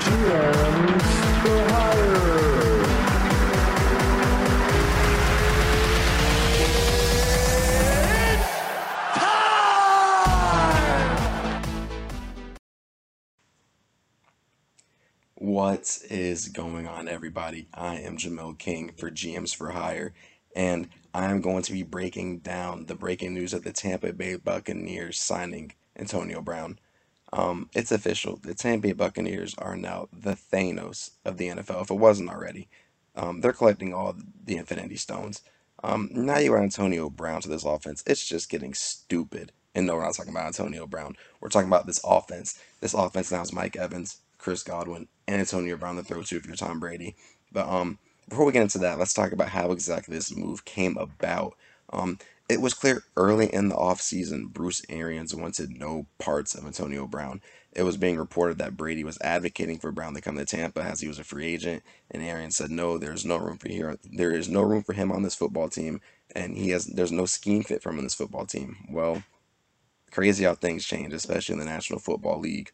GMs for hire. What is going on, everybody? I am Jamil King for GMs for Hire, and I am going to be breaking down the breaking news of the Tampa Bay Buccaneers signing Antonio Brown. Um, it's official. The Tampa Bay Buccaneers are now the Thanos of the NFL, if it wasn't already. Um, they're collecting all the Infinity Stones. Um, now you add Antonio Brown to this offense. It's just getting stupid. And no, we're not talking about Antonio Brown. We're talking about this offense. This offense now is Mike Evans, Chris Godwin, and Antonio Brown to throw to if you're Tom Brady. But um, before we get into that, let's talk about how exactly this move came about. Um, it was clear early in the offseason Bruce Arians wanted no parts of Antonio Brown. It was being reported that Brady was advocating for Brown to come to Tampa as he was a free agent, and Arians said no, there's no room for here. There is no room for him on this football team, and he has there's no scheme fit for him on this football team. Well, crazy how things change, especially in the National Football League.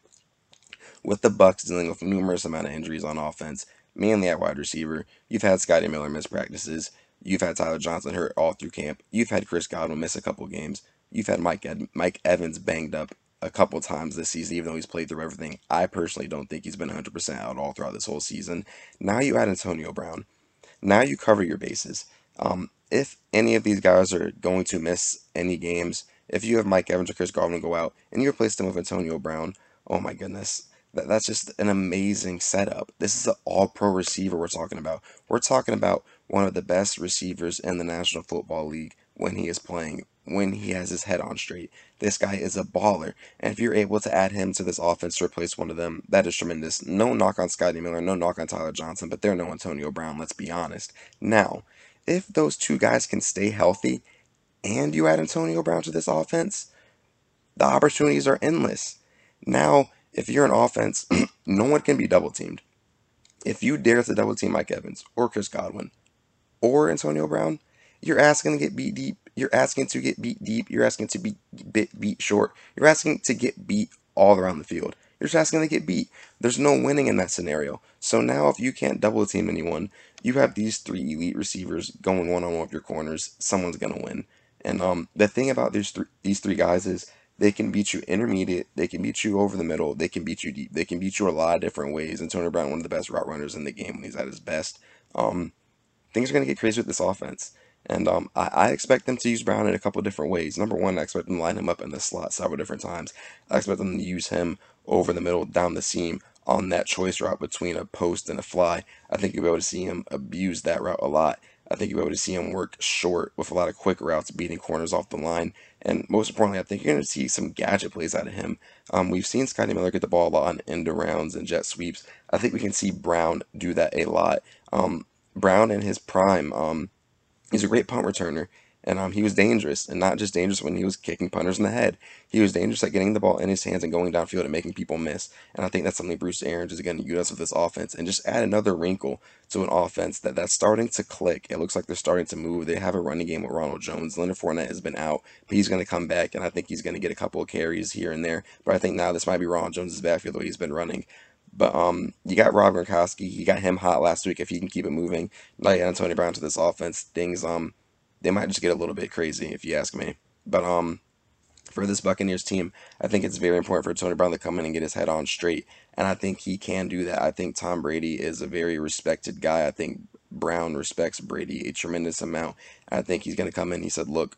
With the Bucs dealing with numerous amount of injuries on offense, mainly at wide receiver, you've had Scotty Miller miss practices. You've had Tyler Johnson hurt all through camp. You've had Chris Godwin miss a couple games. You've had Mike Ed- Mike Evans banged up a couple times this season, even though he's played through everything. I personally don't think he's been 100% out all throughout this whole season. Now you add Antonio Brown. Now you cover your bases. Um, if any of these guys are going to miss any games, if you have Mike Evans or Chris Godwin go out and you replace them with Antonio Brown, oh my goodness. That, that's just an amazing setup. This is an all pro receiver we're talking about. We're talking about one of the best receivers in the National Football League when he is playing, when he has his head on straight. This guy is a baller. And if you're able to add him to this offense to replace one of them, that is tremendous. No knock on Scotty Miller, no knock on Tyler Johnson, but they're no Antonio Brown, let's be honest. Now, if those two guys can stay healthy and you add Antonio Brown to this offense, the opportunities are endless. Now, if you're an offense, no one can be double teamed. If you dare to double team Mike Evans or Chris Godwin or Antonio Brown, you're asking to get beat deep. You're asking to get beat deep. You're asking to be bit beat short. You're asking to get beat all around the field. You're just asking to get beat. There's no winning in that scenario. So now, if you can't double team anyone, you have these three elite receivers going one on one with your corners. Someone's gonna win. And um, the thing about these three these three guys is they can beat you intermediate. They can beat you over the middle. They can beat you deep. They can beat you a lot of different ways. And Tony Brown, one of the best route runners in the game when he's at his best. Um, things are going to get crazy with this offense. And um, I, I, expect them to use Brown in a couple different ways. Number one, I expect them to line him up in the slot several different times. I expect them to use him over the middle, down the seam, on that choice route between a post and a fly. I think you'll be able to see him abuse that route a lot. I think you'll be able to see him work short with a lot of quick routes, beating corners off the line. And most importantly, I think you're going to see some gadget plays out of him. Um, we've seen Scotty Miller get the ball a lot on end arounds and jet sweeps. I think we can see Brown do that a lot. Um, Brown in his prime, um, he's a great punt returner. And um, he was dangerous, and not just dangerous when he was kicking punters in the head. He was dangerous at getting the ball in his hands and going downfield and making people miss. And I think that's something Bruce Arians is going to use with this offense and just add another wrinkle to an offense that that's starting to click. It looks like they're starting to move. They have a running game with Ronald Jones. Leonard Fournette has been out, but he's going to come back, and I think he's going to get a couple of carries here and there. But I think now this might be Ronald Jones's backfield the way he's been running. But um, you got Rob Gronkowski. He got him hot last week. If he can keep it moving, like Antonio Brown to this offense, things um they might just get a little bit crazy if you ask me. But um, for this Buccaneers team, I think it's very important for Tony Brown to come in and get his head on straight, and I think he can do that. I think Tom Brady is a very respected guy. I think Brown respects Brady a tremendous amount. I think he's going to come in. He said, "Look,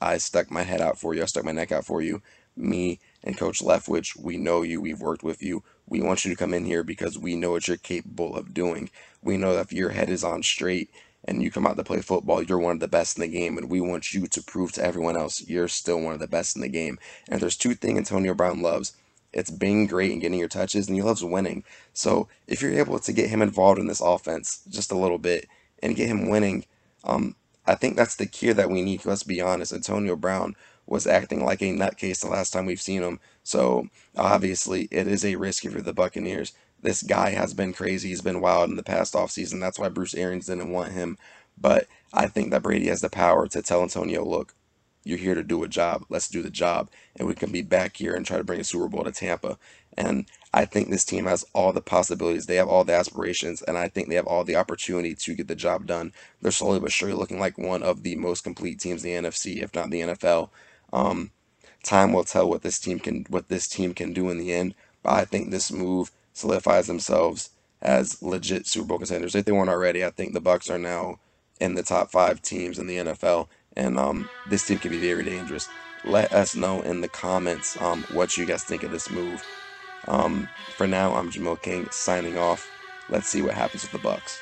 I stuck my head out for you. I stuck my neck out for you. Me and Coach Leftwich, we know you. We've worked with you. We want you to come in here because we know what you're capable of doing. We know that if your head is on straight and you come out to play football, you're one of the best in the game, and we want you to prove to everyone else you're still one of the best in the game. And there's two things Antonio Brown loves. It's being great and getting your touches, and he loves winning. So if you're able to get him involved in this offense just a little bit and get him winning, um, I think that's the key that we need. Let's be honest, Antonio Brown was acting like a nutcase the last time we've seen him. So obviously, it is a risk for the Buccaneers this guy has been crazy. He's been wild in the past offseason. That's why Bruce Arians didn't want him. But I think that Brady has the power to tell Antonio, look, you're here to do a job. Let's do the job. And we can be back here and try to bring a Super Bowl to Tampa. And I think this team has all the possibilities. They have all the aspirations, and I think they have all the opportunity to get the job done. They're slowly but surely looking like one of the most complete teams in the NFC, if not the NFL. Um, time will tell what this team can what this team can do in the end. But I think this move solidifies themselves as legit Super Bowl contenders. If they weren't already, I think the Bucs are now in the top five teams in the NFL, and um, this team can be very dangerous. Let us know in the comments um, what you guys think of this move. Um, for now, I'm Jamil King signing off. Let's see what happens with the Bucs.